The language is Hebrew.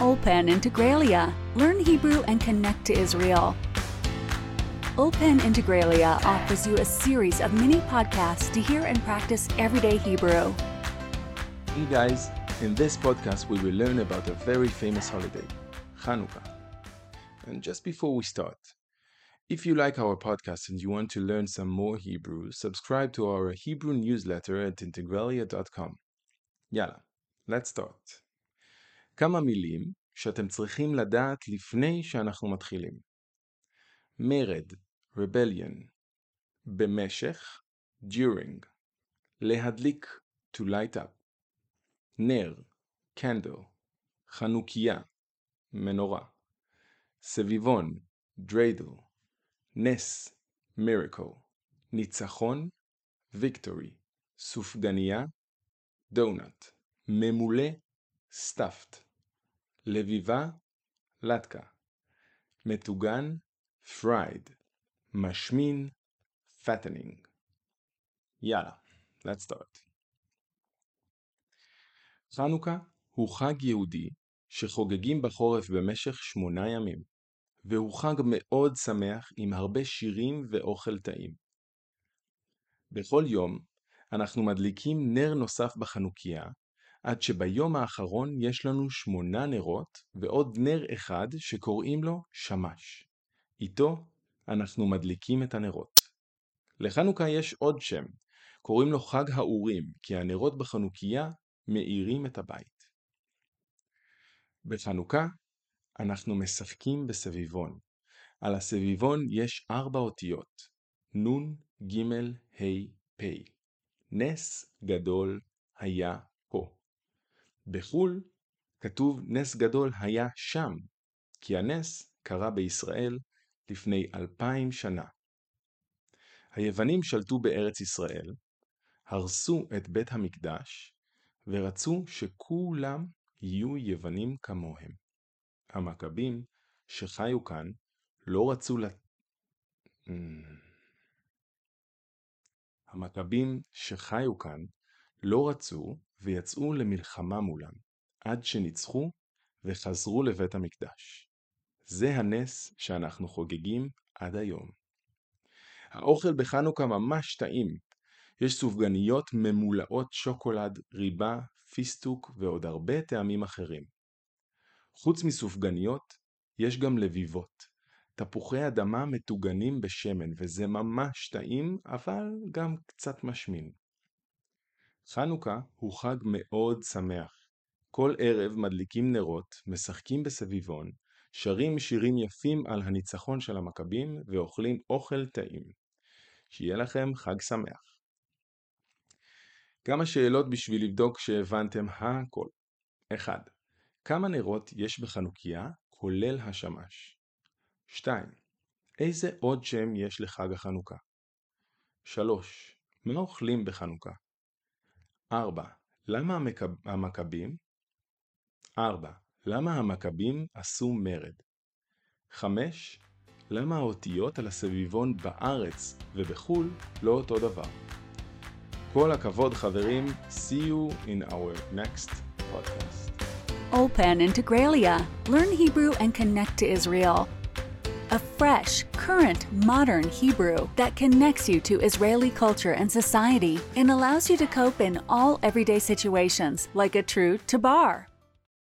Open Integralia. Learn Hebrew and connect to Israel. Open Integralia offers you a series of mini podcasts to hear and practice everyday Hebrew. Hey guys, in this podcast we will learn about a very famous holiday, Hanukkah. And just before we start, if you like our podcast and you want to learn some more Hebrew, subscribe to our Hebrew newsletter at integralia.com. יאללה, let's start. כמה מילים שאתם צריכים לדעת לפני שאנחנו מתחילים. מרד, rebellion, במשך, during, להדליק, to light up, נר, candle, חנוכיה, מנורה, סביבון, dreidel, נס, miracle, ניצחון, victory, סופגניה, donut, ממולא, stuffed, לביבה, לטקה, מטוגן, fried, משמין, fattening. יאללה, let's start. חנוכה הוא חג יהודי שחוגגים בחורף במשך שמונה ימים, והוא חג מאוד שמח עם הרבה שירים ואוכל טעים. בכל יום אנחנו מדליקים נר נוסף בחנוכיה, עד שביום האחרון יש לנו שמונה נרות ועוד נר אחד שקוראים לו שמש. איתו אנחנו מדליקים את הנרות. לחנוכה יש עוד שם, קוראים לו חג האורים, כי הנרות בחנוכיה מאירים את הבית. בחנוכה אנחנו משחקים בסביבון. על הסביבון יש ארבע אותיות נ', ג', ה', פ'. נס גדול היה. בחו"ל כתוב נס גדול היה שם, כי הנס קרה בישראל לפני אלפיים שנה. היוונים שלטו בארץ ישראל, הרסו את בית המקדש, ורצו שכולם יהיו יוונים כמוהם. המכבים שחיו כאן לא רצו ל... המכבים שחיו כאן לא רצו ויצאו למלחמה מולם, עד שניצחו וחזרו לבית המקדש. זה הנס שאנחנו חוגגים עד היום. האוכל בחנוכה ממש טעים. יש סופגניות ממולאות שוקולד, ריבה, פיסטוק ועוד הרבה טעמים אחרים. חוץ מסופגניות, יש גם לביבות. תפוחי אדמה מטוגנים בשמן, וזה ממש טעים, אבל גם קצת משמין. חנוכה הוא חג מאוד שמח. כל ערב מדליקים נרות, משחקים בסביבון, שרים שירים יפים על הניצחון של המכבים ואוכלים אוכל טעים. שיהיה לכם חג שמח. כמה שאלות בשביל לבדוק שהבנתם הכל. 1. כמה נרות יש בחנוכיה כולל השמש? 2. איזה עוד שם יש לחג החנוכה? 3. מה אוכלים בחנוכה? 4. למה המכבים? 4. למה המכבים עשו מרד? 5. למה האותיות על הסביבון בארץ ובחו"ל לא אותו דבר? כל הכבוד חברים, see you in our next podcast. Open Integralia. Learn Hebrew and connect to Israel. A fresh, current, modern Hebrew that connects you to Israeli culture and society and allows you to cope in all everyday situations like a true tabar.